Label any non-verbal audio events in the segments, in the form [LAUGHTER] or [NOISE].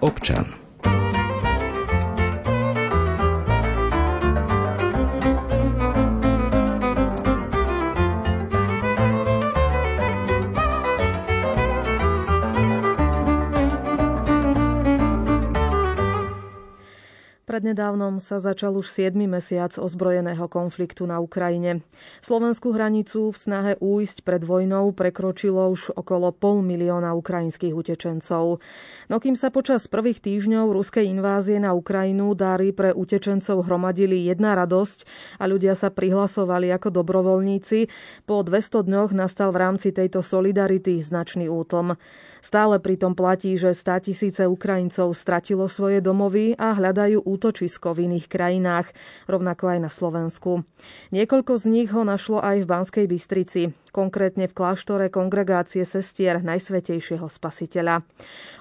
občan. Prednedávnom sa začal už 7. mesiac ozbrojeného konfliktu na Ukrajine. Slovenskú hranicu v snahe újsť pred vojnou prekročilo už okolo pol milióna ukrajinských utečencov. No kým sa počas prvých týždňov ruskej invázie na Ukrajinu dáry pre utečencov hromadili jedna radosť a ľudia sa prihlasovali ako dobrovoľníci, po 200 dňoch nastal v rámci tejto solidarity značný útlm. Stále pritom platí, že 100 tisíce Ukrajincov stratilo svoje domovy a hľadajú útočisko v iných krajinách, rovnako aj na Slovensku. Niekoľko z nich ho našlo aj v Banskej Bystrici konkrétne v kláštore kongregácie sestier Najsvetejšieho spasiteľa.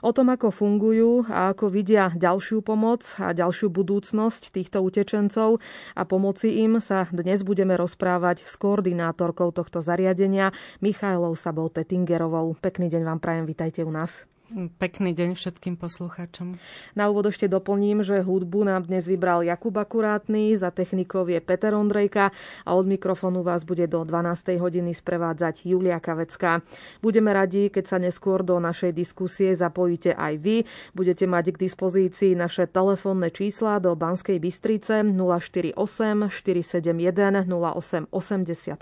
O tom, ako fungujú a ako vidia ďalšiu pomoc a ďalšiu budúcnosť týchto utečencov a pomoci im sa dnes budeme rozprávať s koordinátorkou tohto zariadenia Michailou Sabou Tettingerovou. Pekný deň vám prajem, vitajte u nás. Pekný deň všetkým poslucháčom. Na úvod ešte doplním, že hudbu nám dnes vybral Jakub Akurátny, za technikov je Peter Ondrejka a od mikrofónu vás bude do 12. hodiny sprevádzať Julia Kavecká. Budeme radi, keď sa neskôr do našej diskusie zapojíte aj vy. Budete mať k dispozícii naše telefónne čísla do Banskej Bystrice 048 471 08 88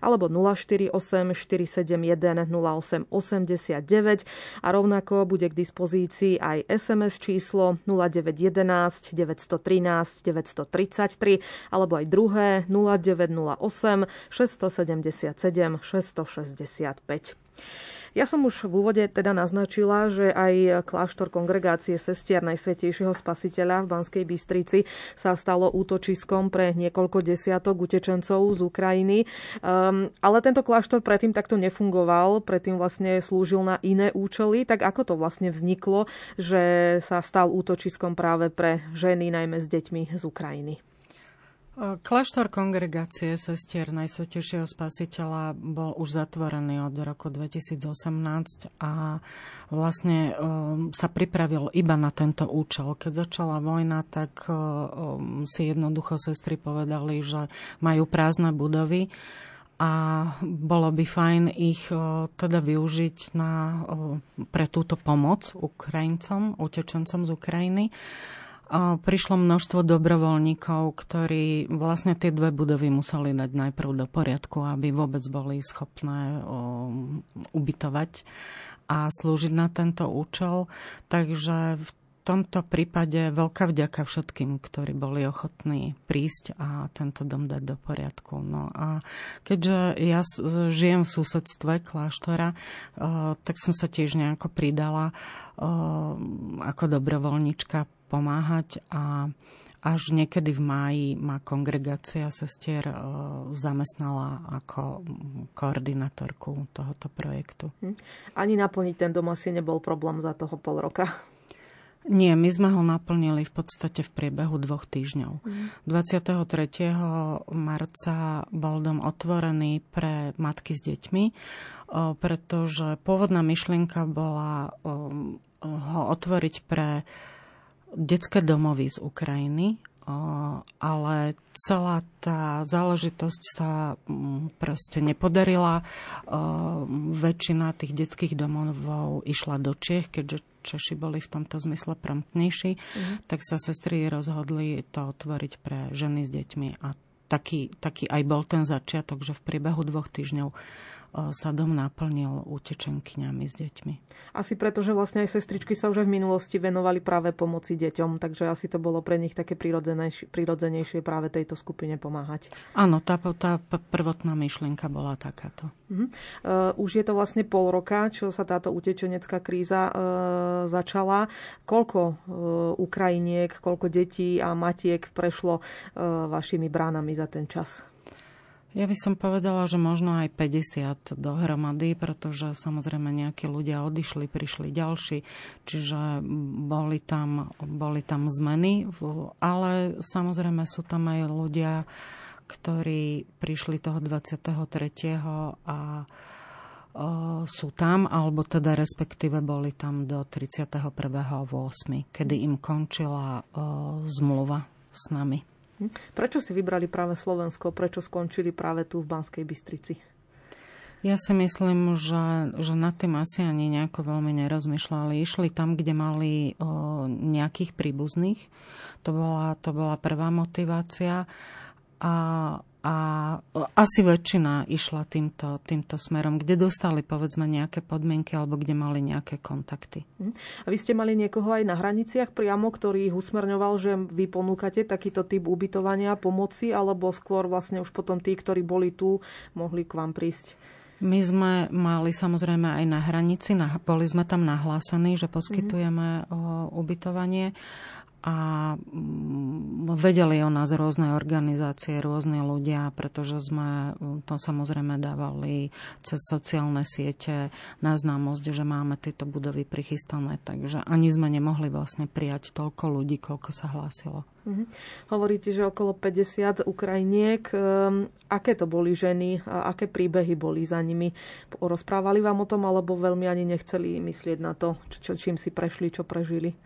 alebo 048 471 08 89 a rovnako bude k dispozícii aj SMS číslo 0911 913 933 alebo aj druhé 0908 677 665. Ja som už v úvode teda naznačila, že aj kláštor kongregácie sestier Najsvetejšieho spasiteľa v Banskej Bystrici sa stalo útočiskom pre niekoľko desiatok utečencov z Ukrajiny. Um, ale tento kláštor predtým takto nefungoval, predtým vlastne slúžil na iné účely. Tak ako to vlastne vzniklo, že sa stal útočiskom práve pre ženy, najmä s deťmi z Ukrajiny? Kláštor kongregácie sestier Najsvetejšieho spasiteľa bol už zatvorený od roku 2018 a vlastne um, sa pripravil iba na tento účel. Keď začala vojna, tak um, si jednoducho sestry povedali, že majú prázdne budovy a bolo by fajn ich teda využiť na, pre túto pomoc Ukrajincom, utečencom z Ukrajiny prišlo množstvo dobrovoľníkov, ktorí vlastne tie dve budovy museli dať najprv do poriadku, aby vôbec boli schopné ubytovať a slúžiť na tento účel. Takže v tomto prípade veľká vďaka všetkým, ktorí boli ochotní prísť a tento dom dať do poriadku. No a keďže ja žijem v susedstve kláštora, tak som sa tiež nejako pridala ako dobrovoľnička pomáhať a až niekedy v máji ma kongregácia sestier e, zamestnala ako koordinátorku tohoto projektu. Hm. Ani naplniť ten dom asi nebol problém za toho pol roka. Nie, my sme ho naplnili v podstate v priebehu dvoch týždňov. Mm. 23. marca bol dom otvorený pre matky s deťmi, pretože pôvodná myšlienka bola ho otvoriť pre detské domovy z Ukrajiny, ale celá tá záležitosť sa mm, proste nepodarila. Väčšina tých detských domovov išla do Čiech, keďže Češi boli v tomto zmysle promptnejší, mm. tak sa sestry rozhodli to otvoriť pre ženy s deťmi. A taký, taký aj bol ten začiatok, že v priebehu dvoch týždňov sa dom naplnil utečenkyňami s deťmi. Asi preto, že vlastne aj sestričky sa už aj v minulosti venovali práve pomoci deťom, takže asi to bolo pre nich také prirodzenejšie práve tejto skupine pomáhať. Áno, tá, tá prvotná myšlienka bola takáto. Uh-huh. Uh, už je to vlastne pol roka, čo sa táto utečenecká kríza uh, začala. Koľko uh, Ukrajiniek, koľko detí a matiek prešlo uh, vašimi bránami za ten čas? Ja by som povedala, že možno aj 50 dohromady, pretože samozrejme nejakí ľudia odišli, prišli ďalší, čiže boli tam, boli tam zmeny, ale samozrejme sú tam aj ľudia, ktorí prišli toho 23. a sú tam, alebo teda respektíve boli tam do 31.8., kedy im končila zmluva s nami. Prečo si vybrali práve Slovensko? Prečo skončili práve tu v Banskej Bystrici? Ja si myslím, že, že nad tým asi ani nejako veľmi nerozmýšľali. Išli tam, kde mali o, nejakých príbuzných. To bola, to bola prvá motivácia. A, a asi väčšina išla týmto, týmto smerom, kde dostali povedzme nejaké podmienky alebo kde mali nejaké kontakty. Hm. A vy ste mali niekoho aj na hraniciach priamo, ktorý ich usmerňoval, že vy ponúkate takýto typ ubytovania, pomoci, alebo skôr vlastne už potom tí, ktorí boli tu, mohli k vám prísť? My sme mali samozrejme aj na hranici, na, boli sme tam nahlásení, že poskytujeme mm-hmm. o, ubytovanie a mm, vedeli o nás rôzne organizácie, rôzne ľudia, pretože sme mm, to samozrejme dávali cez sociálne siete na známosť, že máme tieto budovy prichystané, takže ani sme nemohli vlastne prijať toľko ľudí, koľko sa hlásilo. Mhm. Hovoríte, že okolo 50 Ukrajiniek. Um, aké to boli ženy a aké príbehy boli za nimi? Rozprávali vám o tom, alebo veľmi ani nechceli myslieť na to, čo, čím si prešli, čo prežili?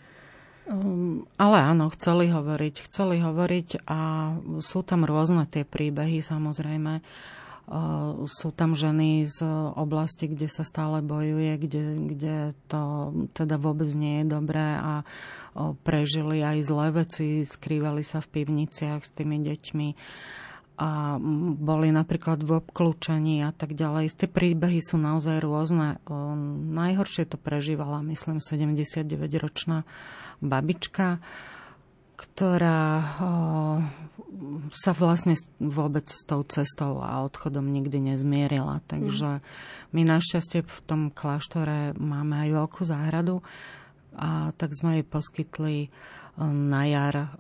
Um, ale áno, chceli hovoriť, chceli hovoriť a sú tam rôzne tie príbehy samozrejme. Uh, sú tam ženy z oblasti, kde sa stále bojuje, kde, kde to teda vôbec nie je dobré a uh, prežili aj zlé veci, skrývali sa v pivniciach s tými deťmi a boli napríklad v obklúčení a tak ďalej. Tie príbehy sú naozaj rôzne. Najhoršie to prežívala, myslím, 79-ročná babička, ktorá sa vlastne vôbec s tou cestou a odchodom nikdy nezmierila. Takže my našťastie v tom kláštore máme aj veľkú záhradu a tak sme jej poskytli na jar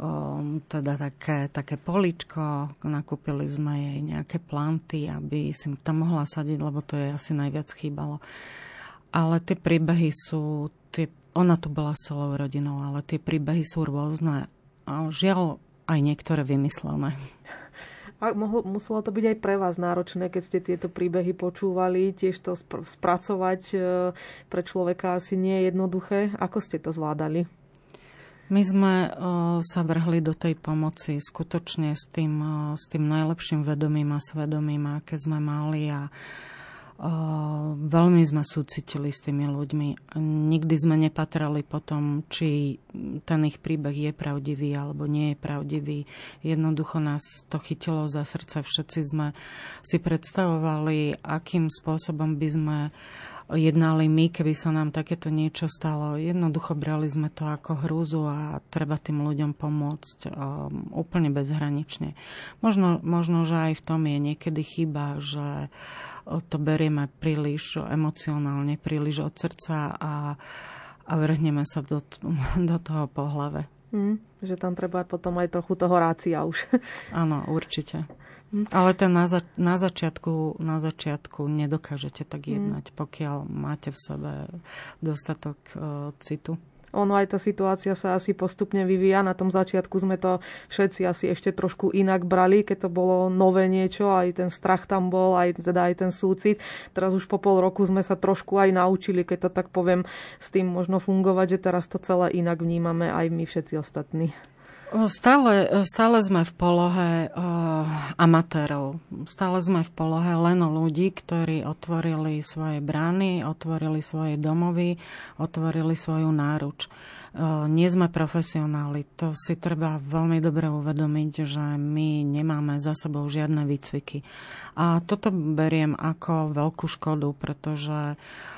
teda také, také poličko, nakúpili sme jej nejaké planty, aby si tam mohla sadiť, lebo to je asi najviac chýbalo. Ale tie príbehy sú, tie, ona tu bola s celou rodinou, ale tie príbehy sú rôzne. A žiaľ, aj niektoré vymyslené. A mohlo, muselo to byť aj pre vás náročné, keď ste tieto príbehy počúvali, tiež to spr- spracovať e, pre človeka asi nie je jednoduché. Ako ste to zvládali? My sme uh, sa vrhli do tej pomoci skutočne s tým, uh, s tým najlepším vedomím a svedomím, aké sme mali a uh, veľmi sme súcitili s tými ľuďmi. Nikdy sme nepatrali po tom, či ten ich príbeh je pravdivý alebo nie je pravdivý. Jednoducho nás to chytilo za srdce. Všetci sme si predstavovali, akým spôsobom by sme jednali my, keby sa nám takéto niečo stalo. Jednoducho brali sme to ako hrúzu a treba tým ľuďom pomôcť um, úplne bezhranične. Možno, možno, že aj v tom je niekedy chyba, že to berieme príliš emocionálne, príliš od srdca a, a vrhneme sa do, [LAUGHS] do toho po hlave. Mm, že tam treba potom aj trochu toho rácia už. Áno, určite. Ale ten na, za, na, začiatku, na začiatku nedokážete tak mm. jednať, mm. pokiaľ máte v sebe dostatok uh, citu. Ono aj tá situácia sa asi postupne vyvíja. Na tom začiatku sme to všetci asi ešte trošku inak brali, keď to bolo nové niečo, aj ten strach tam bol, aj teda aj ten súcit. Teraz už po pol roku sme sa trošku aj naučili, keď to tak poviem, s tým možno fungovať, že teraz to celé inak vnímame aj my všetci ostatní. Stále, stále sme v polohe uh, amatérov. Stále sme v polohe len ľudí, ktorí otvorili svoje brány, otvorili svoje domovy, otvorili svoju náruč. Uh, nie sme profesionáli. To si treba veľmi dobre uvedomiť, že my nemáme za sebou žiadne výcviky. A toto beriem ako veľkú škodu, pretože uh,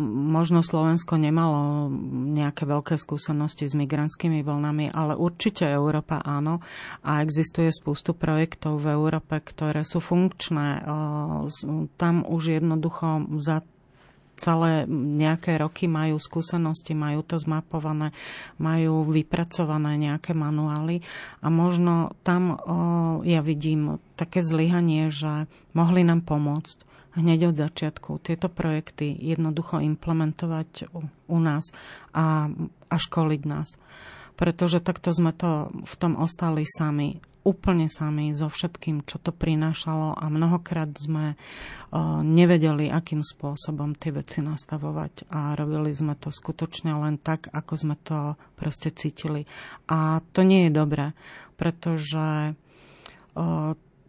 možno Slovensko nemalo nejaké veľké skúsenosti s migrantskými vlnami, ale určite Európa áno. A existuje spustu projektov v Európe, ktoré sú funkčné. Tam už jednoducho za celé nejaké roky majú skúsenosti, majú to zmapované, majú vypracované nejaké manuály a možno tam ja vidím také zlyhanie, že mohli nám pomôcť hneď od začiatku tieto projekty jednoducho implementovať u, u nás a, a školiť nás. Pretože takto sme to v tom ostali sami úplne sami so všetkým, čo to prinášalo a mnohokrát sme nevedeli, akým spôsobom tie veci nastavovať a robili sme to skutočne len tak, ako sme to proste cítili. A to nie je dobré, pretože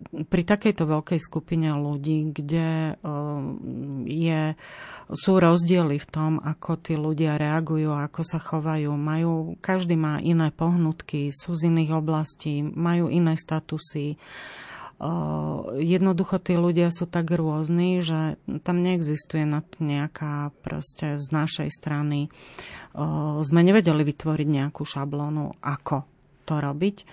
pri takejto veľkej skupine ľudí, kde je, sú rozdiely v tom, ako tí ľudia reagujú, ako sa chovajú, majú, každý má iné pohnutky, sú z iných oblastí, majú iné statusy. Jednoducho tí ľudia sú tak rôzni, že tam neexistuje nejaká proste z našej strany. Sme nevedeli vytvoriť nejakú šablónu, ako to robiť,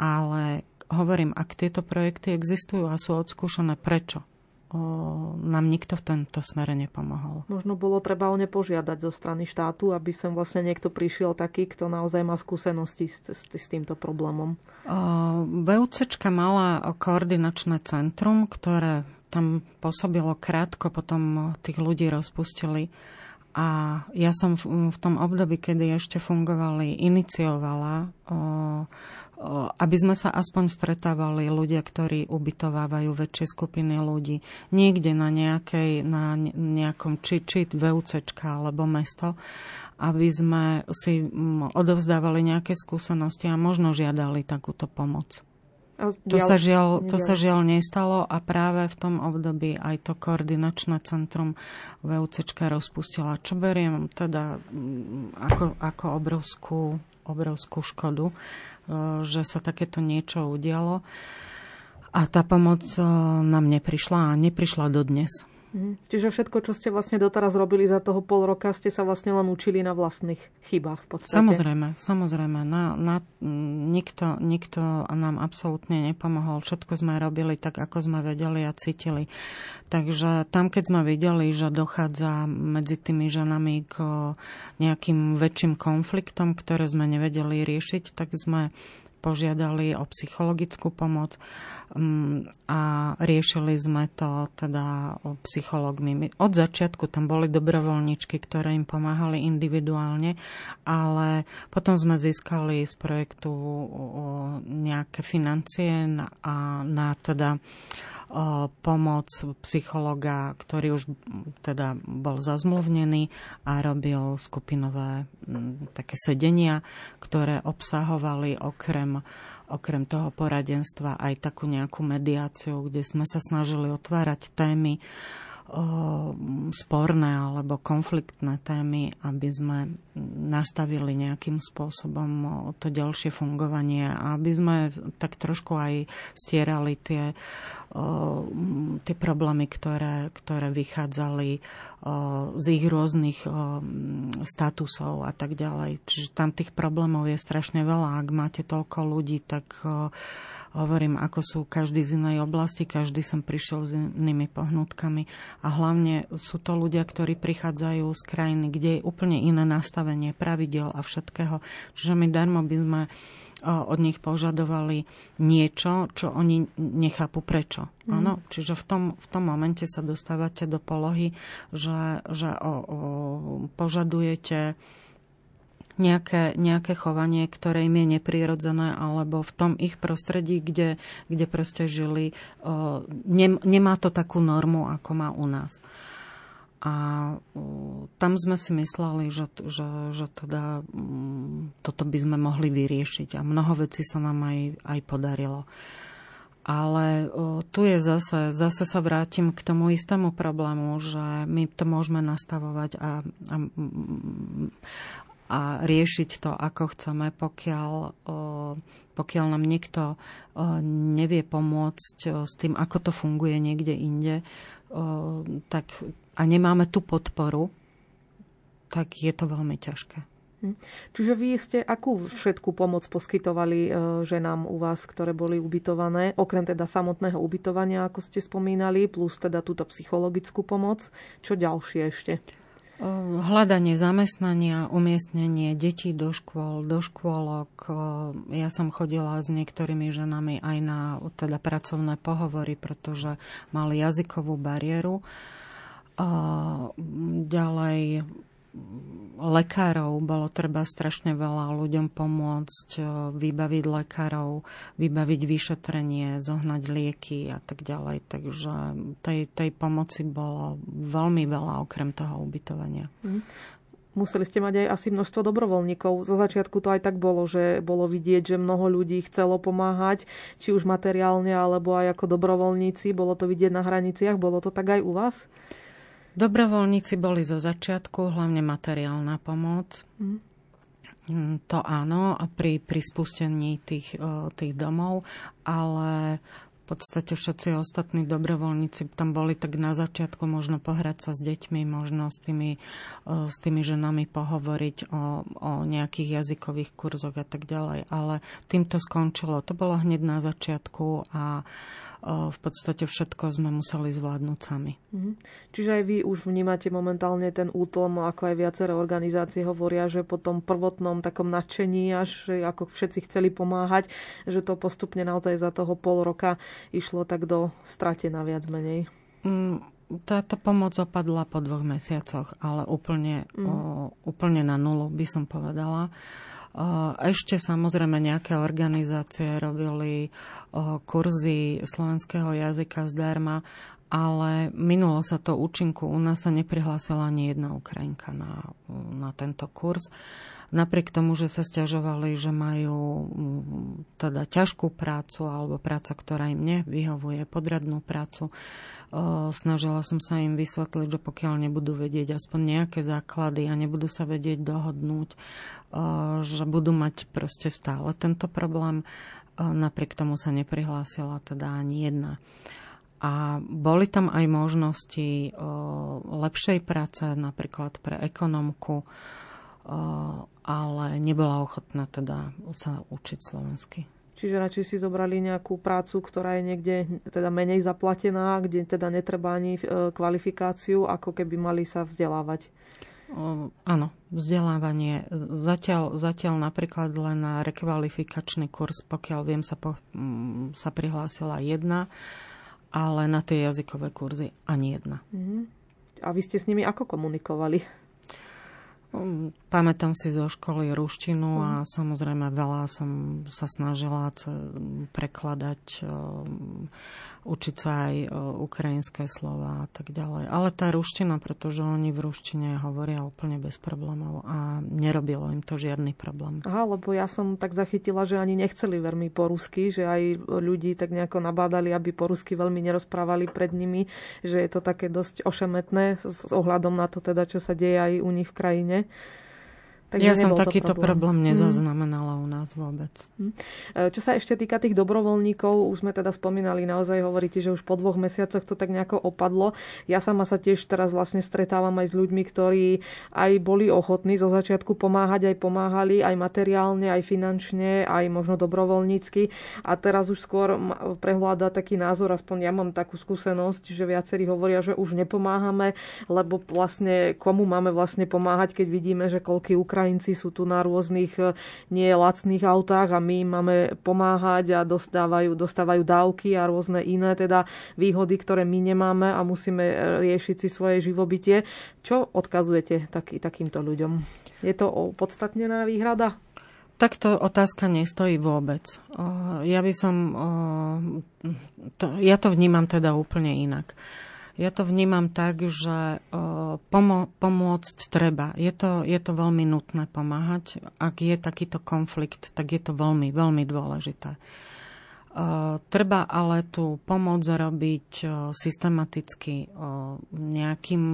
ale hovorím, ak tieto projekty existujú a sú odskúšané, prečo? O, nám nikto v tomto smere nepomohol. Možno bolo treba o ne požiadať zo strany štátu, aby sem vlastne niekto prišiel taký, kto naozaj má skúsenosti s, s, s týmto problémom. VUCčka mala koordinačné centrum, ktoré tam pôsobilo krátko, potom tých ľudí rozpustili. A ja som v, v tom období, kedy ešte fungovali, iniciovala o, aby sme sa aspoň stretávali ľudia, ktorí ubytovávajú väčšie skupiny ľudí niekde na, nejakej, na nejakom či, či VUCčka alebo mesto, aby sme si odovzdávali nejaké skúsenosti a možno žiadali takúto pomoc. To, sa žiaľ, to sa žiaľ nestalo a práve v tom období aj to koordinačné centrum VUCčka rozpustila, čo beriem teda ako, ako obrovskú, obrovskú škodu že sa takéto niečo udialo. A tá pomoc nám neprišla a neprišla dodnes. Mhm. Čiže všetko, čo ste vlastne doteraz robili za toho pol roka, ste sa vlastne len učili na vlastných chybách v podstate. Samozrejme, samozrejme. Na, na, nikto, nikto nám absolútne nepomohol. Všetko sme robili tak, ako sme vedeli a cítili. Takže tam, keď sme videli, že dochádza medzi tými ženami k nejakým väčším konfliktom, ktoré sme nevedeli riešiť, tak sme požiadali o psychologickú pomoc mm, a riešili sme to teda psychologmi. Od začiatku tam boli dobrovoľničky, ktoré im pomáhali individuálne, ale potom sme získali z projektu nejaké financie a na teda pomoc psychologa, ktorý už teda bol zazmluvnený a robil skupinové také sedenia, ktoré obsahovali okrem okrem toho poradenstva aj takú nejakú mediáciu, kde sme sa snažili otvárať témy, sporné alebo konfliktné témy, aby sme nastavili nejakým spôsobom to ďalšie fungovanie aby sme tak trošku aj stierali tie, tie problémy, ktoré, ktoré vychádzali z ich rôznych statusov a tak ďalej. Čiže tam tých problémov je strašne veľa. Ak máte toľko ľudí, tak hovorím, ako sú každý z inej oblasti, každý som prišiel s inými pohnutkami a hlavne sú to ľudia, ktorí prichádzajú z krajiny, kde je úplne iné nastavenie pravidel a všetkého. Čiže my darmo by sme od nich požadovali niečo, čo oni nechápu prečo. Mm. Čiže v tom, v tom momente sa dostávate do polohy, že, že o, o, požadujete nejaké, nejaké chovanie, ktoré im je neprirodzené, alebo v tom ich prostredí, kde, kde proste žili, o, nem, nemá to takú normu, ako má u nás. A tam sme si mysleli, že, že, že teda m, toto by sme mohli vyriešiť a mnoho vecí sa nám aj, aj podarilo. Ale tu je zase, zase sa vrátim k tomu istému problému, že my to môžeme nastavovať a, a a riešiť to, ako chceme, pokiaľ, pokiaľ nám niekto nevie pomôcť s tým, ako to funguje niekde inde, tak a nemáme tú podporu, tak je to veľmi ťažké. Hm. Čiže vy ste akú všetku pomoc poskytovali e, ženám u vás, ktoré boli ubytované, okrem teda samotného ubytovania, ako ste spomínali, plus teda túto psychologickú pomoc. Čo ďalšie ešte? Hľadanie zamestnania, umiestnenie detí do škôl, do škôlok. Ja som chodila s niektorými ženami aj na teda pracovné pohovory, pretože mali jazykovú bariéru. Ďalej lekárov, bolo treba strašne veľa ľuďom pomôcť, vybaviť lekárov, vybaviť vyšetrenie, zohnať lieky a tak ďalej. Takže tej, tej pomoci bolo veľmi veľa okrem toho ubytovania. Mm museli ste mať aj asi množstvo dobrovoľníkov. Zo začiatku to aj tak bolo, že bolo vidieť, že mnoho ľudí chcelo pomáhať, či už materiálne, alebo aj ako dobrovoľníci. Bolo to vidieť na hraniciach. Bolo to tak aj u vás? Dobrovoľníci boli zo začiatku, hlavne materiálna pomoc. Mm. To áno, pri, pri spustení tých, tých domov, ale podstate všetci ostatní dobrovoľníci tam boli tak na začiatku možno pohrať sa s deťmi, možno s tými, s tými ženami pohovoriť o, o nejakých jazykových kurzoch a tak ďalej. Ale tým to skončilo. To bolo hneď na začiatku a v podstate všetko sme museli zvládnuť sami. Mhm. Čiže aj vy už vnímate momentálne ten útlom, ako aj viaceré organizácie hovoria, že po tom prvotnom takom nadšení, až ako všetci chceli pomáhať, že to postupne naozaj za toho pol roka išlo tak do na viac menej. Mm, táto pomoc opadla po dvoch mesiacoch, ale úplne, mm. o, úplne na nulu by som povedala. Ešte samozrejme nejaké organizácie robili kurzy slovenského jazyka zdarma, ale minulo sa to účinku. U nás sa neprihlásila ani jedna Ukrajinka na, na tento kurz napriek tomu, že sa stiažovali, že majú mm, teda ťažkú prácu alebo práca, ktorá im nevyhovuje, podradnú prácu, snažila som sa im vysvetliť, že pokiaľ nebudú vedieť aspoň nejaké základy a nebudú sa vedieť dohodnúť, že budú mať proste stále tento problém, napriek tomu sa neprihlásila teda ani jedna. A boli tam aj možnosti lepšej práce, napríklad pre ekonomku, ale nebola ochotná teda sa učiť slovensky. Čiže radšej si zobrali nejakú prácu, ktorá je niekde teda menej zaplatená, kde teda netreba ani e, kvalifikáciu, ako keby mali sa vzdelávať. O, áno, vzdelávanie. Zatiaľ, zatiaľ napríklad len na rekvalifikačný kurz, pokiaľ viem, sa, po, sa prihlásila jedna, ale na tie jazykové kurzy ani jedna. Mm-hmm. A vy ste s nimi ako komunikovali? Pamätám si zo školy ruštinu a mhm. samozrejme veľa som sa snažila prekladať, učiť sa aj ukrajinské slova a tak ďalej. Ale tá ruština, pretože oni v ruštine hovoria úplne bez problémov a nerobilo im to žiadny problém. Aha, lebo ja som tak zachytila, že ani nechceli veľmi po rusky, že aj ľudí tak nejako nabádali, aby po rusky veľmi nerozprávali pred nimi, že je to také dosť ošemetné s ohľadom na to teda, čo sa deje aj u nich v krajine. Takže ja som takýto problém, problém mhm. nezaznamenala mm. u nás vôbec. Mm. Čo sa ešte týka tých dobrovoľníkov, už sme teda spomínali, naozaj hovoríte, že už po dvoch mesiacoch to tak nejako opadlo. Ja sama sa tiež teraz vlastne stretávam aj s ľuďmi, ktorí aj boli ochotní zo začiatku pomáhať, aj pomáhali, aj materiálne, aj finančne, aj možno dobrovoľnícky. A teraz už skôr prehľada taký názor, aspoň ja mám takú skúsenosť, že viacerí hovoria, že už nepomáhame, lebo vlastne komu máme vlastne pomáhať, keď vidíme, že koľky Ukrajinci sú tu na rôznych e, nie lacných autách a my im máme pomáhať a dostávajú, dostávajú dávky a rôzne iné teda výhody, ktoré my nemáme a musíme e, riešiť si svoje živobytie. Čo odkazujete taký, takýmto ľuďom? Je to podstatnená výhrada? Takto otázka nestojí vôbec. Ja by som... Ja to vnímam teda úplne inak. Ja to vnímam tak, že pomo- pomôcť treba. Je to, je to veľmi nutné pomáhať. Ak je takýto konflikt, tak je to veľmi, veľmi dôležité. Treba ale tú pomoc robiť systematicky nejakým,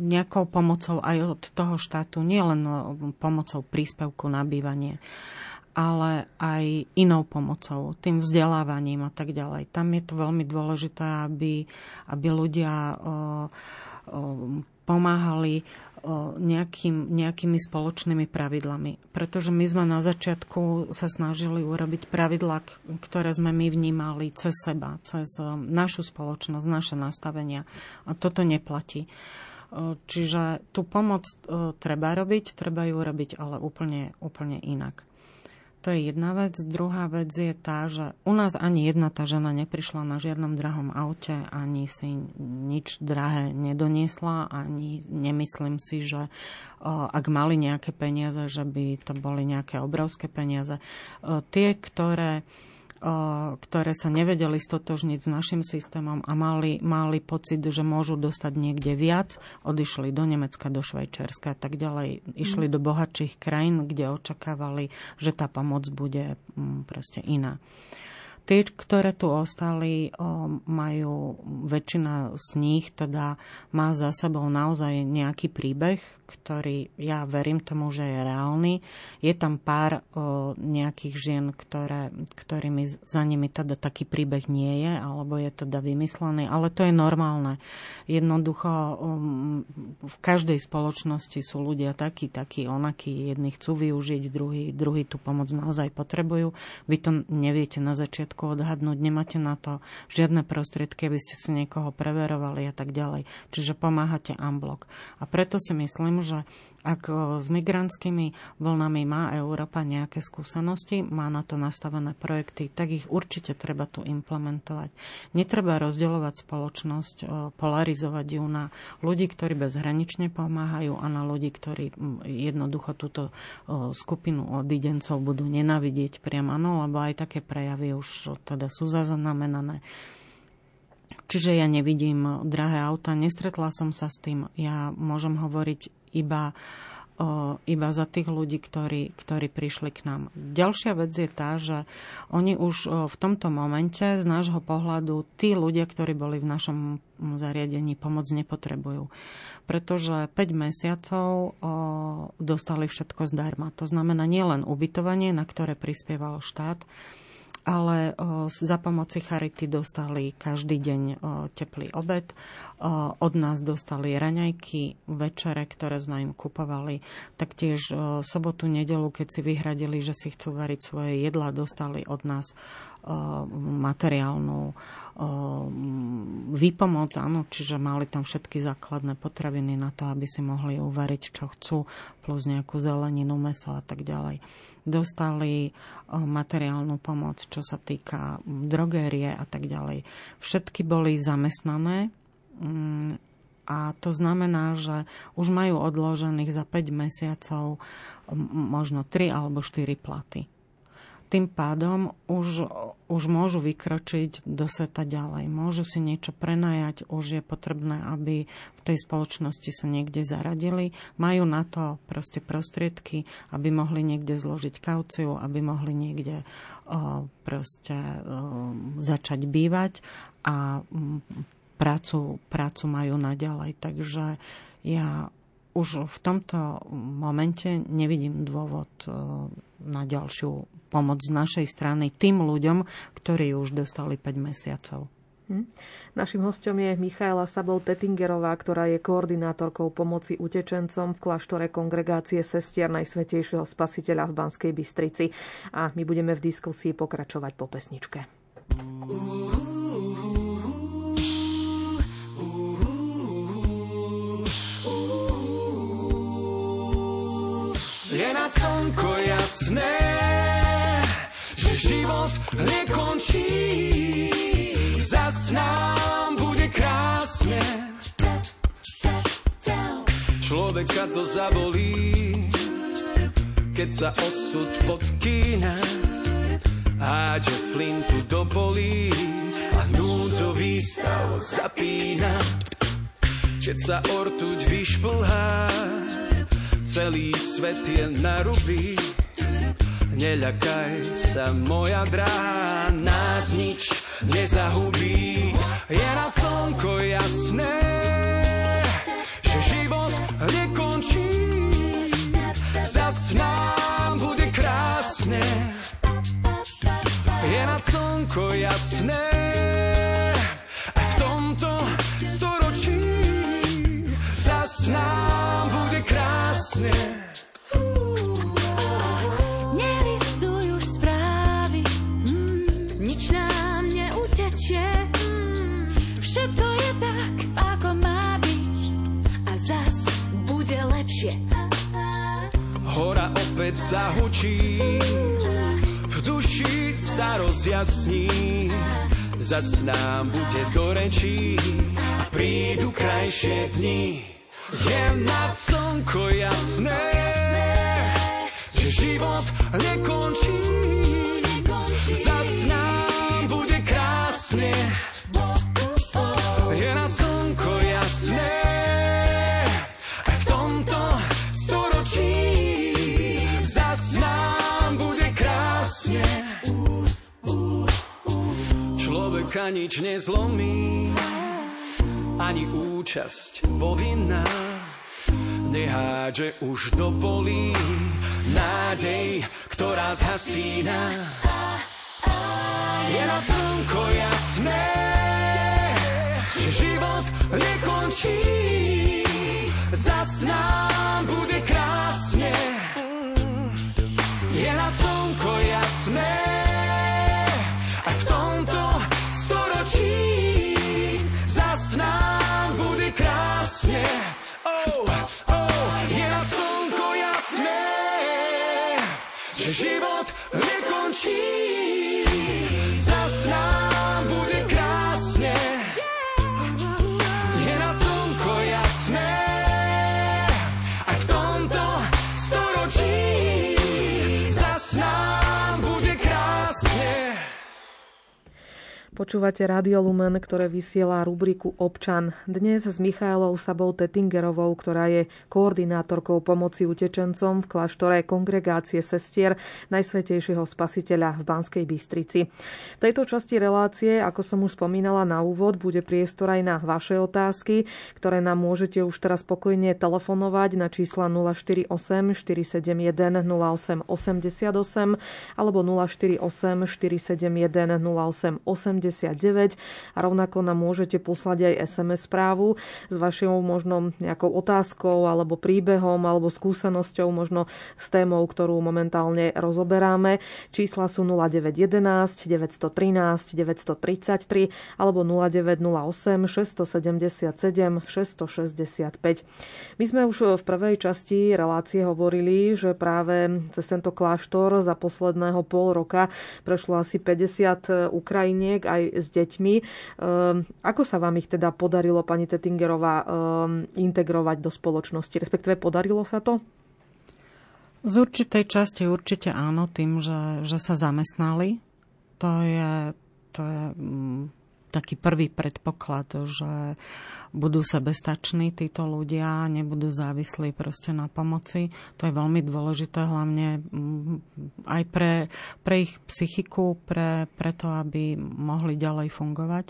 nejakou pomocou aj od toho štátu, nielen pomocou príspevku na bývanie ale aj inou pomocou, tým vzdelávaním a tak ďalej. Tam je to veľmi dôležité, aby, aby ľudia o, o, pomáhali o, nejakým, nejakými spoločnými pravidlami. Pretože my sme na začiatku sa snažili urobiť pravidla, ktoré sme my vnímali cez seba, cez našu spoločnosť, naše nastavenia. A toto neplatí. Čiže tú pomoc treba robiť, treba ju robiť ale úplne, úplne inak. To je jedna vec. Druhá vec je tá, že u nás ani jedna tá žena neprišla na žiadnom drahom aute, ani si nič drahé nedoniesla, ani nemyslím si, že ak mali nejaké peniaze, že by to boli nejaké obrovské peniaze. Tie, ktoré ktoré sa nevedeli stotožniť s našim systémom a mali, mali pocit, že môžu dostať niekde viac, odišli do Nemecka, do Švajčiarska a tak ďalej. Išli mm. do bohatších krajín, kde očakávali, že tá pomoc bude mm, proste iná. Tí, ktoré tu ostali, majú, väčšina z nich teda má za sebou naozaj nejaký príbeh, ktorý ja verím tomu, že je reálny. Je tam pár nejakých žien, ktoré, ktorými za nimi teda taký príbeh nie je, alebo je teda vymyslený, ale to je normálne. Jednoducho v každej spoločnosti sú ľudia takí, takí, onakí. Jedni chcú využiť, druhý, druhý tú pomoc naozaj potrebujú. Vy to neviete na začiatku všetko odhadnúť, nemáte na to žiadne prostriedky, aby ste si niekoho preverovali a tak ďalej. Čiže pomáhate unblock. A preto si myslím, že ak s migrantskými vlnami má Európa nejaké skúsenosti, má na to nastavené projekty, tak ich určite treba tu implementovať. Netreba rozdeľovať spoločnosť, polarizovať ju na ľudí, ktorí bezhranične pomáhajú a na ľudí, ktorí jednoducho túto skupinu odidencov budú nenavidieť priam. Áno, lebo aj také prejavy už teda sú zaznamenané. Čiže ja nevidím drahé auta, nestretla som sa s tým. Ja môžem hovoriť iba, iba za tých ľudí, ktorí, ktorí prišli k nám. Ďalšia vec je tá, že oni už v tomto momente z nášho pohľadu tí ľudia, ktorí boli v našom zariadení pomoc nepotrebujú. Pretože 5 mesiacov dostali všetko zdarma. To znamená nielen ubytovanie, na ktoré prispieval štát, ale za pomoci Charity dostali každý deň teplý obed. Od nás dostali raňajky, večere, ktoré sme im kupovali. Taktiež sobotu, nedelu, keď si vyhradili, že si chcú variť svoje jedla, dostali od nás materiálnu výpomoc, áno, čiže mali tam všetky základné potraviny na to, aby si mohli uvariť, čo chcú, plus nejakú zeleninu, meso a tak ďalej dostali materiálnu pomoc, čo sa týka drogérie a tak ďalej. Všetky boli zamestnané mm, a to znamená, že už majú odložených za 5 mesiacov možno 3 alebo 4 platy tým pádom už, už môžu vykročiť do sveta ďalej. Môžu si niečo prenajať, už je potrebné, aby v tej spoločnosti sa niekde zaradili. Majú na to proste prostriedky, aby mohli niekde zložiť kauciu, aby mohli niekde o, proste o, začať bývať a prácu, prácu majú naďalej. Takže ja už v tomto momente nevidím dôvod na ďalšiu pomoc z našej strany tým ľuďom, ktorí už dostali 5 mesiacov. Hm. Našim hostom je Michaela Sabol Tettingerová, ktorá je koordinátorkou pomoci utečencom v kláštore kongregácie sestier Najsvetejšieho spasiteľa v Banskej Bystrici. A my budeme v diskusii pokračovať po pesničke. Je nad slnko jasné, život nekončí. Zas nám bude krásne. Človeka to zabolí, keď sa osud podkýna. Háže flintu do polí a núdzový stav zapína. Keď sa ortuť vyšplhá, celý svet je na ruby. Neľakaj sa, moja drahá, nás nič nezahubí. Opäť zahučí, v duši sa rozjasní, zas nám bude do rečí. Prídu krajšie dni. Je nad slnko jasné, že život nekončí, Človeka nič nezlomí, ani účasť povinná. Nehádže už do polí nádej, ktorá zhasína. Je na slnko jasné, že život nekončí. Zas Počúvate Radio Lumen, ktoré vysiela rubriku Občan. Dnes s Michailou Sabou Tettingerovou, ktorá je koordinátorkou pomoci utečencom v kláštore Kongregácie sestier Najsvetejšieho spasiteľa v Banskej Bystrici. V tejto časti relácie, ako som už spomínala na úvod, bude priestor aj na vaše otázky, ktoré nám môžete už teraz spokojne telefonovať na čísla 048 471 08 88 alebo 048 471 08 80 89 a rovnako nám môžete poslať aj SMS správu s vašou možno nejakou otázkou alebo príbehom alebo skúsenosťou možno s témou, ktorú momentálne rozoberáme. Čísla sú 0911 913 933 alebo 0908 677 665. My sme už v prvej časti relácie hovorili, že práve cez tento kláštor za posledného pol roka prešlo asi 50 Ukrajiniek aj s deťmi. Ehm, ako sa vám ich teda podarilo, pani Tettingerová, ehm, integrovať do spoločnosti? Respektíve podarilo sa to? Z určitej časti určite áno, tým, že, že sa zamestnali. To je, to je mm, taký prvý predpoklad, že budú sebestační títo ľudia, nebudú závislí proste na pomoci. To je veľmi dôležité, hlavne mm, aj pre, pre ich psychiku, pre, pre to, aby mohli ďalej fungovať.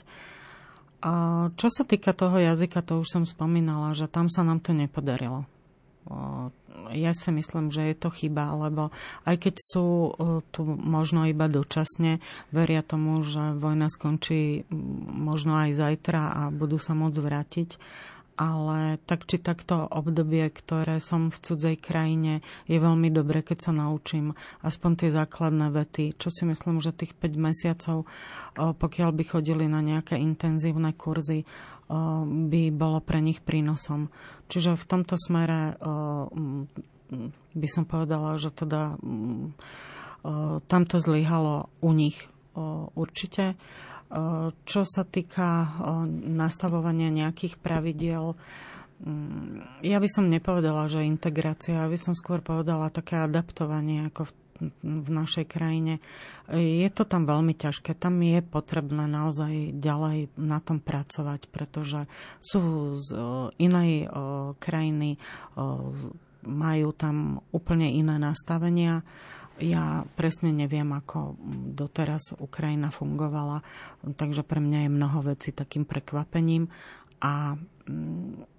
A čo sa týka toho jazyka, to už som spomínala, že tam sa nám to nepodarilo ja si myslím, že je to chyba, lebo aj keď sú tu možno iba dočasne, veria tomu, že vojna skončí možno aj zajtra a budú sa môcť vrátiť ale tak či takto obdobie, ktoré som v cudzej krajine, je veľmi dobre, keď sa naučím aspoň tie základné vety, čo si myslím, že tých 5 mesiacov, pokiaľ by chodili na nejaké intenzívne kurzy, by bolo pre nich prínosom. Čiže v tomto smere by som povedala, že teda tamto zlyhalo u nich určite. Čo sa týka nastavovania nejakých pravidiel, mm, ja by som nepovedala, že integrácia, ja by som skôr povedala také adaptovanie ako v v našej krajine. Je to tam veľmi ťažké. Tam je potrebné naozaj ďalej na tom pracovať, pretože sú z inej krajiny, majú tam úplne iné nastavenia. Ja presne neviem, ako doteraz Ukrajina fungovala, takže pre mňa je mnoho vecí takým prekvapením a mm,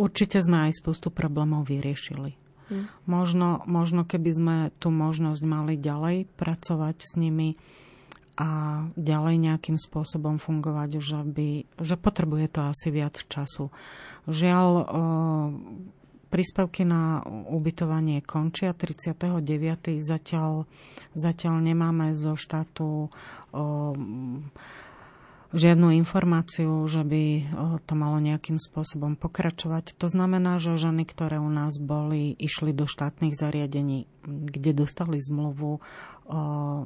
určite sme aj spustu problémov vyriešili. Hmm. Možno, možno keby sme tú možnosť mali ďalej pracovať s nimi a ďalej nejakým spôsobom fungovať, že, by, že potrebuje to asi viac času. Žiaľ, príspevky na ubytovanie končia 39. Zatiaľ, zatiaľ nemáme zo štátu o, žiadnu informáciu, že by to malo nejakým spôsobom pokračovať. To znamená, že ženy, ktoré u nás boli, išli do štátnych zariadení, kde dostali zmluvu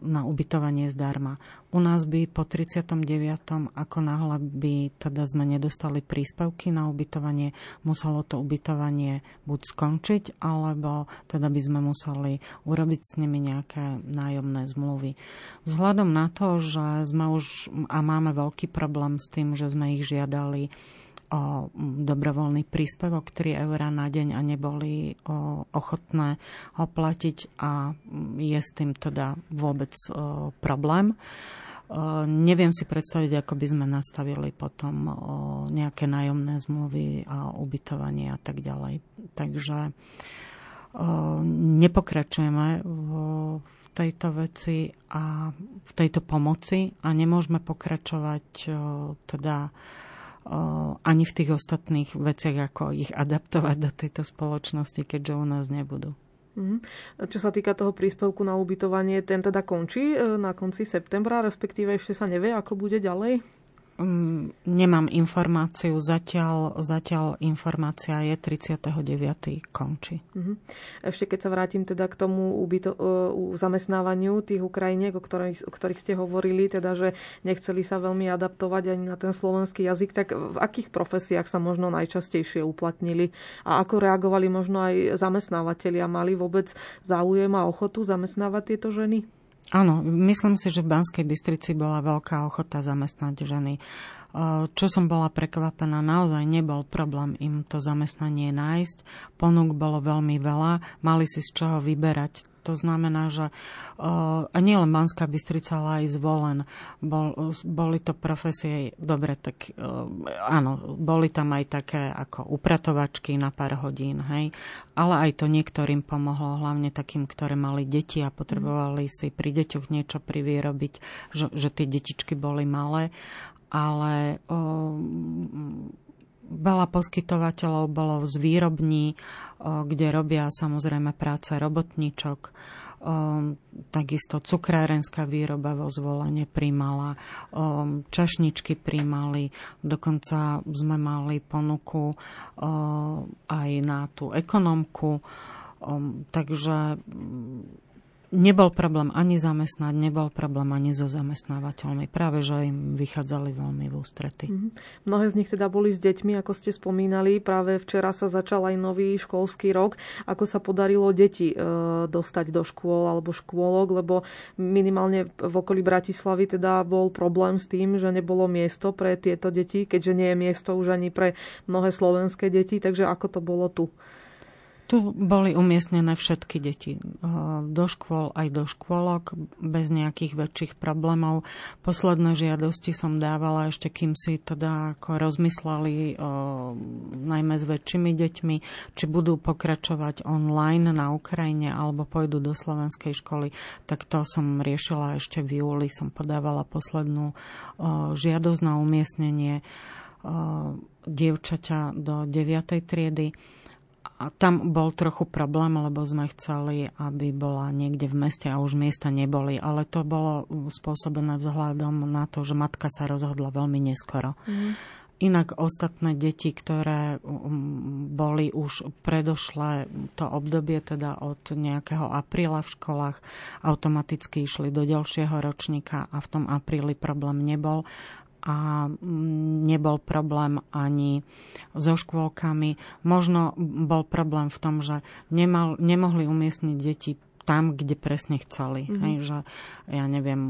na ubytovanie zdarma. U nás by po 39. ako náhle by teda sme nedostali príspevky na ubytovanie, muselo to ubytovanie buď skončiť, alebo teda by sme museli urobiť s nimi nejaké nájomné zmluvy. Vzhľadom na to, že sme už a máme veľký problém s tým, že sme ich žiadali o dobrovoľný príspevok 3 eurá na deň a neboli ochotné ho platiť a je s tým teda vôbec problém. Neviem si predstaviť, ako by sme nastavili potom nejaké nájomné zmluvy a ubytovanie a tak ďalej. Takže nepokračujeme v tejto veci a v tejto pomoci a nemôžeme pokračovať teda ani v tých ostatných veciach, ako ich adaptovať do tejto spoločnosti, keďže u nás nebudú. Mm. Čo sa týka toho príspevku na ubytovanie, ten teda končí e, na konci septembra, respektíve ešte sa nevie, ako bude ďalej? Um, nemám informáciu, zatiaľ, zatiaľ informácia je 39. končí. Uh-huh. Ešte keď sa vrátim teda k tomu ubyto, uh, zamestnávaniu tých Ukrajiniek, o ktorých, o ktorých ste hovorili, teda že nechceli sa veľmi adaptovať ani na ten slovenský jazyk, tak v akých profesiách sa možno najčastejšie uplatnili a ako reagovali možno aj zamestnávateľia? Mali vôbec záujem a ochotu zamestnávať tieto ženy? Áno, myslím si, že v Banskej Bystrici bola veľká ochota zamestnať ženy. Čo som bola prekvapená, naozaj nebol problém im to zamestnanie nájsť. Ponúk bolo veľmi veľa, mali si z čoho vyberať. To znamená, že a nie len Banská Bystrica, ale aj zvolen. Bol, boli to profesie, dobre, tak áno, boli tam aj také ako upratovačky na pár hodín, hej, ale aj to niektorým pomohlo, hlavne takým, ktoré mali deti a potrebovali si pri deťoch niečo privýrobiť, že, že tie detičky boli malé ale veľa poskytovateľov bolo z výrobní, kde robia samozrejme práce robotníčok. Takisto cukrárenská výroba vo zvolenie príjmala, čašničky príjmali, dokonca sme mali ponuku aj na tú ekonomku. Takže nebol problém ani zamestnať, nebol problém ani so zamestnávateľmi. Práve, že im vychádzali veľmi v ústrety. Mm-hmm. Mnohé z nich teda boli s deťmi, ako ste spomínali. Práve včera sa začal aj nový školský rok. Ako sa podarilo deti e, dostať do škôl alebo škôlok, lebo minimálne v okolí Bratislavy teda bol problém s tým, že nebolo miesto pre tieto deti, keďže nie je miesto už ani pre mnohé slovenské deti. Takže ako to bolo tu? Tu boli umiestnené všetky deti eh, do škôl aj do škôlok bez nejakých väčších problémov. Posledné žiadosti som dávala ešte, kým si teda ako rozmysleli eh, najmä s väčšími deťmi, či budú pokračovať online na Ukrajine alebo pôjdu do slovenskej školy. Tak to som riešila ešte v júli. Som podávala poslednú eh, žiadosť na umiestnenie o, dievčaťa do 9. triedy a tam bol trochu problém, lebo sme chceli, aby bola niekde v meste a už miesta neboli. Ale to bolo spôsobené vzhľadom na to, že matka sa rozhodla veľmi neskoro. Mm. Inak ostatné deti, ktoré um, boli už predošlé to obdobie, teda od nejakého apríla v školách, automaticky išli do ďalšieho ročníka a v tom apríli problém nebol a nebol problém ani so škôlkami. Možno bol problém v tom, že nemal, nemohli umiestniť deti tam, kde presne chceli. Mm-hmm. Hej, že ja neviem,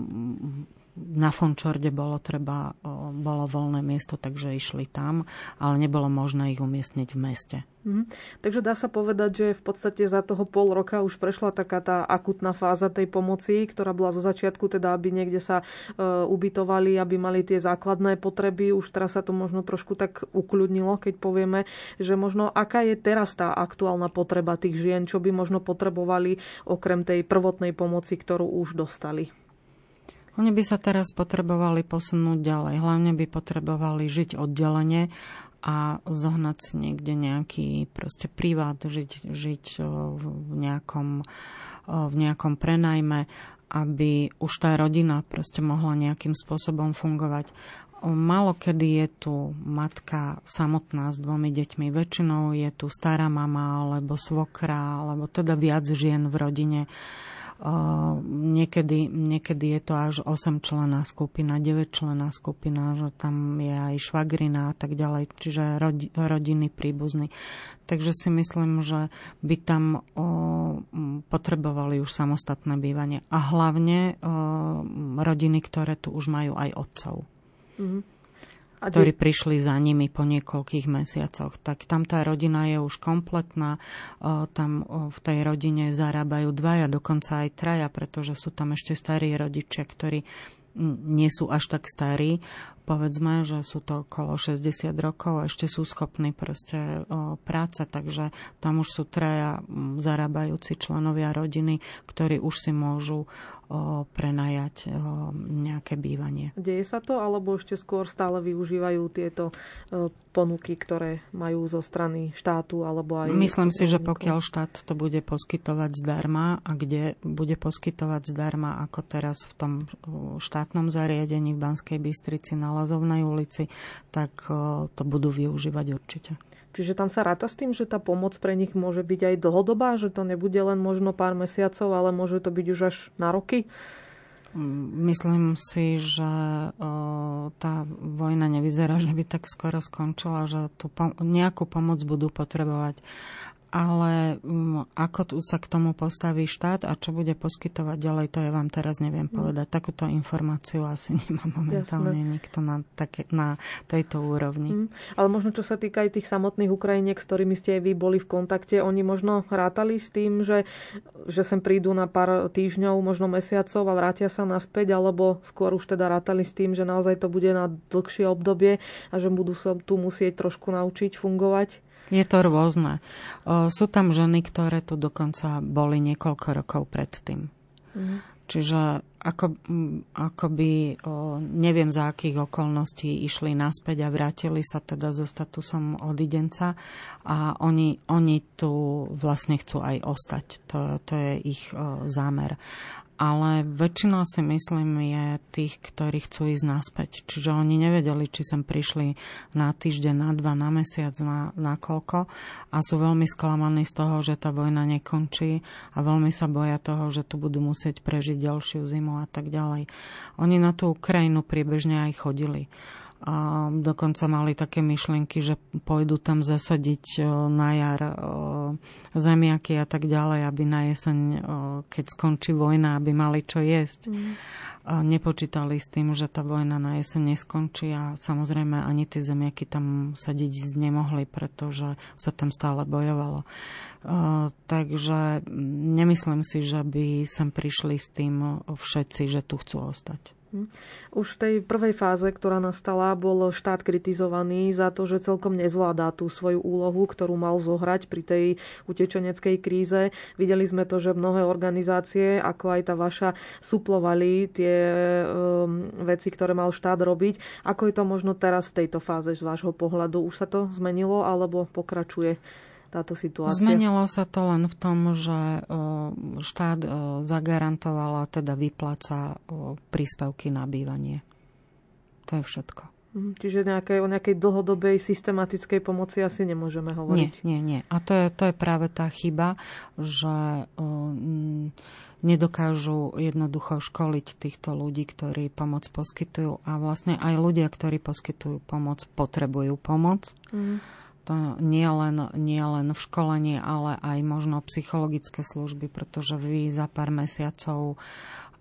na Fončorde bolo treba, bolo voľné miesto, takže išli tam, ale nebolo možné ich umiestniť v meste. Mm. Takže dá sa povedať, že v podstate za toho pol roka už prešla taká tá akutná fáza tej pomoci, ktorá bola zo začiatku, teda aby niekde sa e, ubytovali, aby mali tie základné potreby. Už teraz sa to možno trošku tak ukľudnilo, keď povieme, že možno aká je teraz tá aktuálna potreba tých žien, čo by možno potrebovali okrem tej prvotnej pomoci, ktorú už dostali. Oni by sa teraz potrebovali posunúť ďalej. Hlavne by potrebovali žiť oddelenie a zohnať si niekde nejaký proste privát, žiť, žiť v nejakom, v nejakom prenajme, aby už tá rodina proste mohla nejakým spôsobom fungovať. Málo kedy je tu matka samotná s dvomi deťmi. Väčšinou je tu stará mama alebo svokra, alebo teda viac žien v rodine. Niekedy, niekedy je to až 8 člená skupina, 9 člená skupina, že tam je aj švagrina a tak ďalej, čiže rodi, rodiny príbuzní. Takže si myslím, že by tam o, potrebovali už samostatné bývanie. A hlavne o, rodiny, ktoré tu už majú aj otcov. Mm-hmm ktorí prišli za nimi po niekoľkých mesiacoch. Tak tam tá rodina je už kompletná, tam v tej rodine zarábajú dvaja, dokonca aj traja, pretože sú tam ešte starí rodičia, ktorí nie sú až tak starí, povedzme, že sú to okolo 60 rokov a ešte sú schopní proste o, práce, takže tam už sú traja zarábajúci členovia rodiny, ktorí už si môžu prenajať nejaké bývanie. Deje sa to, alebo ešte skôr stále využívajú tieto ponuky, ktoré majú zo strany štátu alebo aj... Myslím si, že pokiaľ štát to bude poskytovať zdarma a kde bude poskytovať zdarma ako teraz v tom štátnom zariadení v Banskej Bystrici na Lazovnej ulici, tak to budú využívať určite. Čiže tam sa ráta s tým, že tá pomoc pre nich môže byť aj dlhodobá, že to nebude len možno pár mesiacov, ale môže to byť už až na roky? Myslím si, že tá vojna nevyzerá, že by tak skoro skončila, že tú nejakú pomoc budú potrebovať ale um, ako tu sa k tomu postaví štát a čo bude poskytovať ďalej, to ja vám teraz neviem no. povedať. Takúto informáciu asi [LAUGHS] nemá momentálne Jasne. nikto na, také, na tejto úrovni. Mm. Ale možno čo sa týka aj tých samotných Ukrajiniek, s ktorými ste aj vy boli v kontakte, oni možno rátali s tým, že, že sem prídu na pár týždňov, možno mesiacov a vrátia sa naspäť, alebo skôr už teda rátali s tým, že naozaj to bude na dlhšie obdobie a že budú sa tu musieť trošku naučiť fungovať? Je to rôzne. Sú tam ženy, ktoré tu dokonca boli niekoľko rokov predtým. Mm. Čiže ako, ako by, o, neviem za akých okolností, išli naspäť a vrátili sa teda so statusom odidenca a oni, oni tu vlastne chcú aj ostať. To, to je ich o, zámer ale väčšina si myslím je tých, ktorí chcú ísť naspäť. Čiže oni nevedeli, či sem prišli na týždeň, na dva, na mesiac, na, na koľko a sú veľmi sklamaní z toho, že tá vojna nekončí a veľmi sa boja toho, že tu budú musieť prežiť ďalšiu zimu a tak ďalej. Oni na tú Ukrajinu priebežne aj chodili a dokonca mali také myšlienky, že pôjdu tam zasadiť na jar zemiaky a tak ďalej, aby na jeseň, keď skončí vojna, aby mali čo jesť. Mm. Nepočítali s tým, že tá vojna na jeseň neskončí a samozrejme ani tie zemiaky tam sadiť nemohli, pretože sa tam stále bojovalo. Takže nemyslím si, že by sem prišli s tým všetci, že tu chcú ostať. Hm. Už v tej prvej fáze, ktorá nastala, bol štát kritizovaný za to, že celkom nezvládá tú svoju úlohu, ktorú mal zohrať pri tej utečeneckej kríze. Videli sme to, že mnohé organizácie, ako aj tá vaša, suplovali tie um, veci, ktoré mal štát robiť. Ako je to možno teraz v tejto fáze z vášho pohľadu? Už sa to zmenilo alebo pokračuje? Táto situácia? Zmenilo sa to len v tom, že štát zagarantovala, teda vypláca príspevky na bývanie. To je všetko. Mhm, čiže nejaké, o nejakej dlhodobej systematickej pomoci asi nemôžeme hovoriť. Nie, nie, nie. A to je, to je práve tá chyba, že um, nedokážu jednoducho školiť týchto ľudí, ktorí pomoc poskytujú. A vlastne aj ľudia, ktorí poskytujú pomoc, potrebujú pomoc. Mm to nie len, nie len v školení, ale aj možno psychologické služby, pretože vy za pár mesiacov,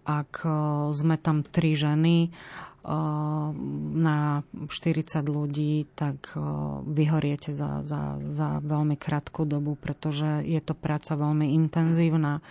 ak e, sme tam tri ženy e, na 40 ľudí, tak e, vyhoriete za, za, za veľmi krátku dobu, pretože je to práca veľmi intenzívna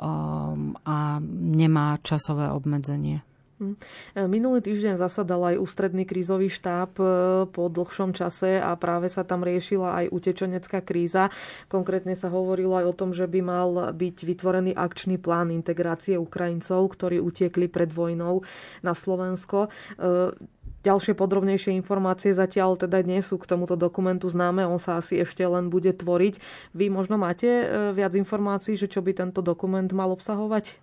a nemá časové obmedzenie. Hm. E, minulý týždeň zasadal aj ústredný krízový štáb e, po dlhšom čase a práve sa tam riešila aj utečenecká kríza. Konkrétne sa hovorilo aj o tom, že by mal byť vytvorený akčný plán integrácie Ukrajincov, ktorí utiekli pred vojnou na Slovensko. E, ďalšie podrobnejšie informácie zatiaľ teda nie sú k tomuto dokumentu známe, on sa asi ešte len bude tvoriť. Vy možno máte viac informácií, že čo by tento dokument mal obsahovať?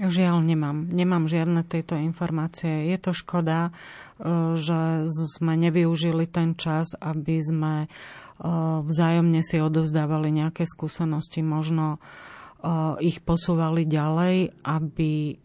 Žiaľ, nemám. Nemám žiadne tejto informácie. Je to škoda, e, že sme nevyužili ten čas, aby sme e, vzájomne si odovzdávali nejaké skúsenosti, možno e, ich posúvali ďalej, aby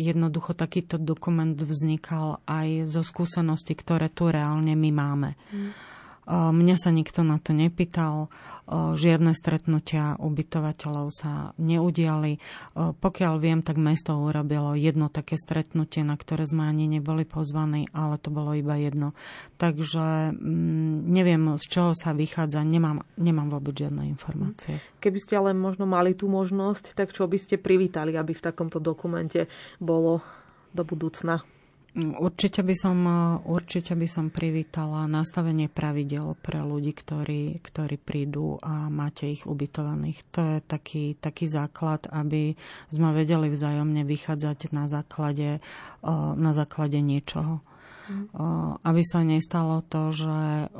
jednoducho takýto dokument vznikal aj zo skúseností, ktoré tu reálne my máme. Mm. Mňa sa nikto na to nepýtal, žiadne stretnutia ubytovateľov sa neudiali. Pokiaľ viem, tak mesto urobilo jedno také stretnutie, na ktoré sme ani neboli pozvaní, ale to bolo iba jedno. Takže mm, neviem, z čoho sa vychádza, nemám, nemám vôbec žiadne informácie. Keby ste ale možno mali tú možnosť, tak čo by ste privítali, aby v takomto dokumente bolo do budúcna? Určite by som, určite by som privítala nastavenie pravidel pre ľudí, ktorí, ktorí prídu a máte ich ubytovaných. To je taký, taký základ, aby sme vedeli vzájomne vychádzať na základe, na základe niečoho. Mm. Aby sa nestalo to, že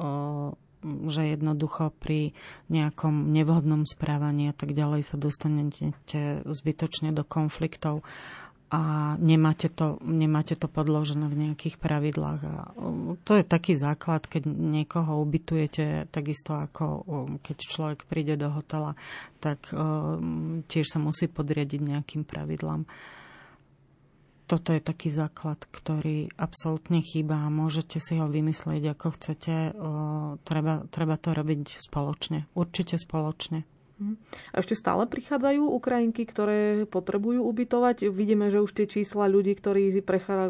že jednoducho pri nejakom nevhodnom správaní a tak ďalej sa dostanete zbytočne do konfliktov a nemáte to, nemáte to podložené v nejakých pravidlách. A to je taký základ, keď niekoho ubytujete, takisto ako keď človek príde do hotela, tak tiež sa musí podriadiť nejakým pravidlám. Toto je taký základ, ktorý absolútne chýba a môžete si ho vymyslieť ako chcete. Treba, treba to robiť spoločne. Určite spoločne. A ešte stále prichádzajú Ukrajinky, ktoré potrebujú ubytovať. Vidíme, že už tie čísla ľudí, ktorí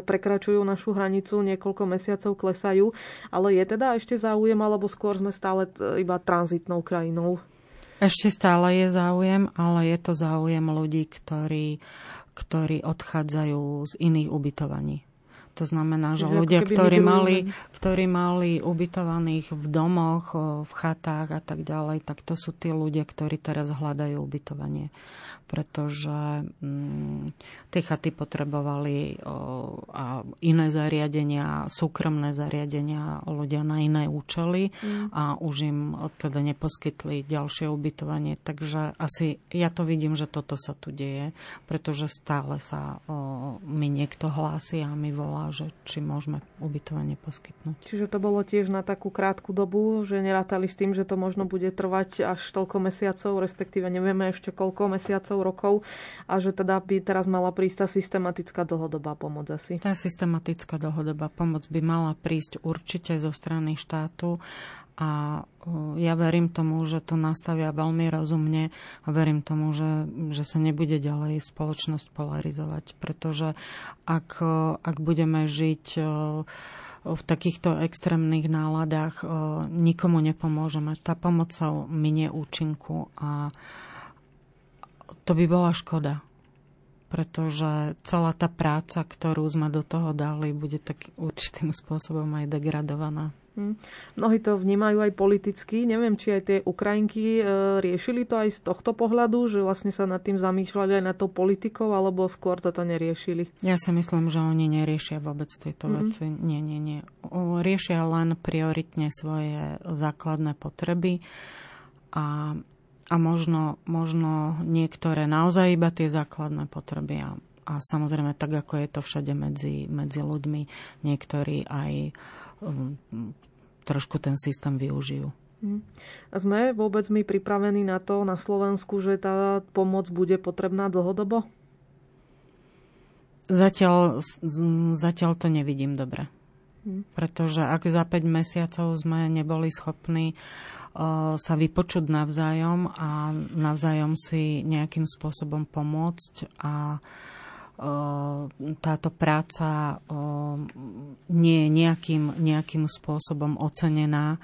prekračujú našu hranicu niekoľko mesiacov klesajú. Ale je teda ešte záujem, alebo skôr sme stále iba tranzitnou krajinou? Ešte stále je záujem, ale je to záujem ľudí, ktorí, ktorí odchádzajú z iných ubytovaní. To znamená, že Čiže ľudia, ktorí mali, ktorí mali ubytovaných v domoch, v chatách a tak ďalej, tak to sú tí ľudia, ktorí teraz hľadajú ubytovanie pretože mm, tie chaty potrebovali o, a iné zariadenia, súkromné zariadenia ľudia na iné účely mm. a už im teda neposkytli ďalšie ubytovanie. Takže asi ja to vidím, že toto sa tu deje, pretože stále sa o, mi niekto hlási a mi volá, že či môžeme ubytovanie poskytnúť. Čiže to bolo tiež na takú krátku dobu, že nerátali s tým, že to možno bude trvať až toľko mesiacov, respektíve nevieme ešte koľko mesiacov, rokov a že teda by teraz mala prísť tá systematická dlhodobá pomoc asi. Tá systematická dlhodobá pomoc by mala prísť určite zo strany štátu a ja verím tomu, že to nastavia veľmi rozumne a verím tomu, že, že sa nebude ďalej spoločnosť polarizovať, pretože ak, ak budeme žiť v takýchto extrémnych náladách nikomu nepomôžeme. Tá pomoc sa minie účinku a to by bola škoda pretože celá tá práca, ktorú sme do toho dali, bude tak určitým [LAUGHS] spôsobom aj degradovaná. Hm. Mnohí to vnímajú aj politicky. Neviem, či aj tie Ukrajinky e, riešili to aj z tohto pohľadu, že vlastne sa nad tým zamýšľali aj nad tou politikou, alebo skôr toto neriešili? Ja si myslím, že oni neriešia vôbec tieto mm-hmm. veci. Nie, nie, nie. Riešia len prioritne svoje základné potreby a a možno, možno niektoré naozaj iba tie základné potreby a, a samozrejme tak, ako je to všade medzi, medzi ľuďmi, niektorí aj um, trošku ten systém využijú. Hm. A sme vôbec my pripravení na to na Slovensku, že tá pomoc bude potrebná dlhodobo? Zatiaľ, zatiaľ to nevidím dobre. Hm. Pretože ak za 5 mesiacov sme neboli schopní sa vypočuť navzájom a navzájom si nejakým spôsobom pomôcť a táto práca nie je nejakým, nejakým spôsobom ocenená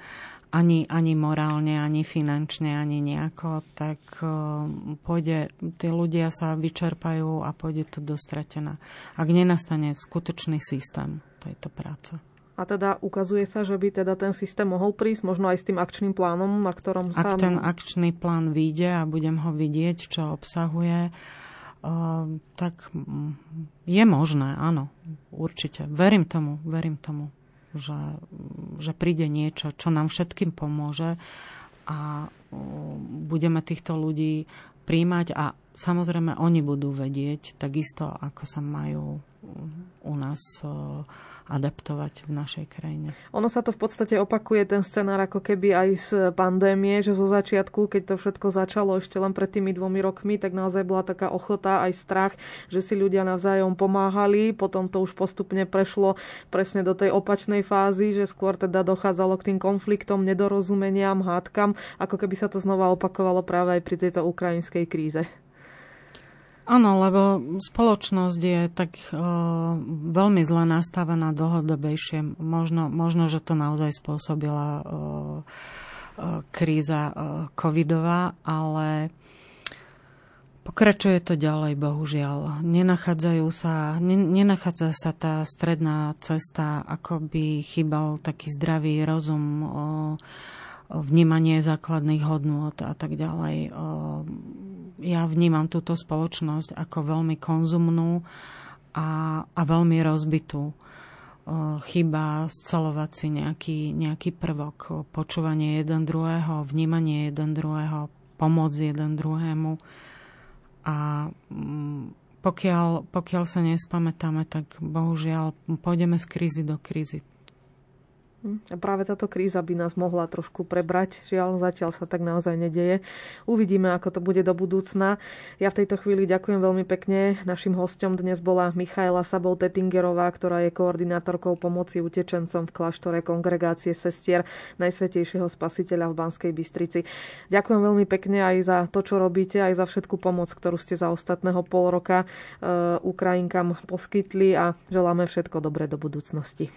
ani, ani morálne, ani finančne, ani nejako, tak pôjde, tí ľudia sa vyčerpajú a pôjde to dostratená. Ak nenastane skutočný systém tejto práce. A teda ukazuje sa, že by teda ten systém mohol prísť, možno aj s tým akčným plánom, na ktorom sa... Ak ten akčný plán vyjde a budem ho vidieť, čo obsahuje, uh, tak je možné, áno, určite. Verím tomu, verím tomu, že, že príde niečo, čo nám všetkým pomôže a uh, budeme týchto ľudí príjmať a samozrejme oni budú vedieť takisto, ako sa majú u nás adaptovať v našej krajine. Ono sa to v podstate opakuje, ten scenár ako keby aj z pandémie, že zo začiatku, keď to všetko začalo ešte len pred tými dvomi rokmi, tak naozaj bola taká ochota, aj strach, že si ľudia navzájom pomáhali. Potom to už postupne prešlo presne do tej opačnej fázy, že skôr teda dochádzalo k tým konfliktom, nedorozumeniam, hádkam, ako keby sa to znova opakovalo práve aj pri tejto ukrajinskej kríze. Áno, lebo spoločnosť je tak uh, veľmi zle nastavená dlhodobejšie. Možno, možno, že to naozaj spôsobila uh, uh, kríza uh, covidová, ale pokračuje to ďalej, bohužiaľ. Nenachádzajú sa, ne, nenachádza sa tá stredná cesta, ako by chýbal taký zdravý rozum. Uh, vnímanie základných hodnôt a tak ďalej. Ja vnímam túto spoločnosť ako veľmi konzumnú a, a veľmi rozbitú. Chyba scelovať si nejaký, nejaký prvok, počúvanie jeden druhého, vnímanie jeden druhého, pomoc jeden druhému. A mm, pokiaľ, pokiaľ sa nespamätáme, tak bohužiaľ pôjdeme z krízy do krízy. A práve táto kríza by nás mohla trošku prebrať. Žiaľ, zatiaľ sa tak naozaj nedeje. Uvidíme, ako to bude do budúcna. Ja v tejto chvíli ďakujem veľmi pekne. Našim hostom dnes bola Michaela Sabou Tettingerová, ktorá je koordinátorkou pomoci utečencom v kláštore kongregácie sestier Najsvetejšieho spasiteľa v Banskej Bystrici. Ďakujem veľmi pekne aj za to, čo robíte, aj za všetku pomoc, ktorú ste za ostatného pol roka uh, Ukrajinkám poskytli a želáme všetko dobré do budúcnosti.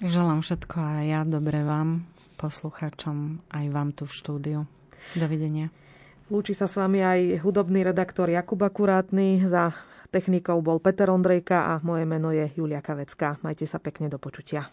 Želám všetko a ja dobre vám, poslucháčom, aj vám tu v štúdiu. Dovidenia. Lúči sa s vami aj hudobný redaktor Jakub Akurátny. Za technikou bol Peter Ondrejka a moje meno je Julia Kavecká. Majte sa pekne do počutia.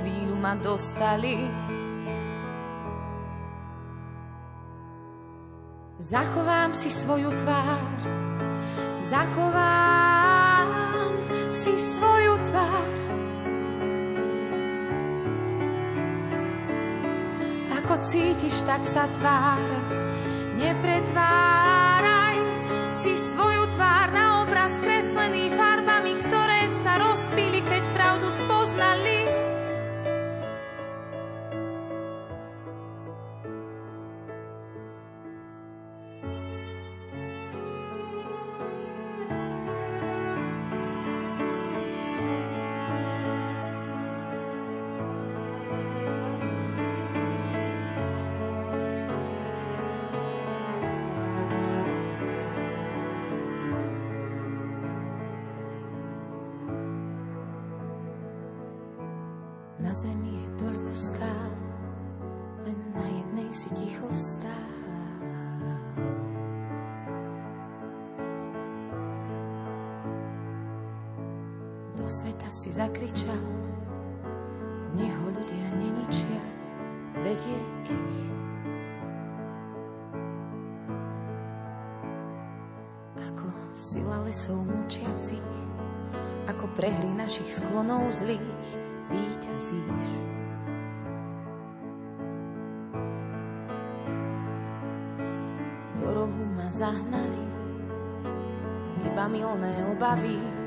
Chvíľu ma dostali. Zachovám si svoju tvár, zachovám si svoju tvár. Ako cítiš, tak sa tvár. Nepretváraj si svoju Do sveta si zakričal, nech ho ľudia neničia, vedie ich. Ako sila lesov mlčiacich, ako prehry našich sklonov zlých, víťazíš. Do rohu ma zahnali iba milné obavy,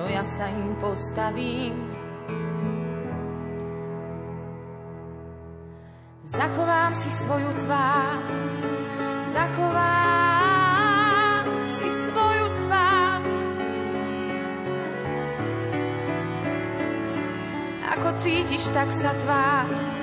no ja sa im postavím. Zachovám si svoju tvár, zachovám si svoju tvár. Ako cítiš, tak sa tvár.